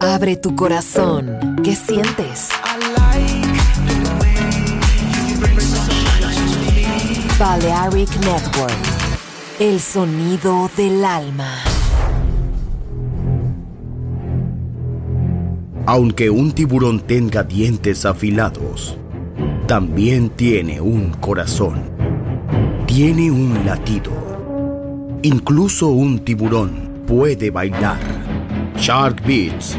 Abre tu corazón. ¿Qué sientes? Balearic Network. El sonido del alma. Aunque un tiburón tenga dientes afilados, también tiene un corazón. Tiene un latido. Incluso un tiburón puede bailar. Shark Beats,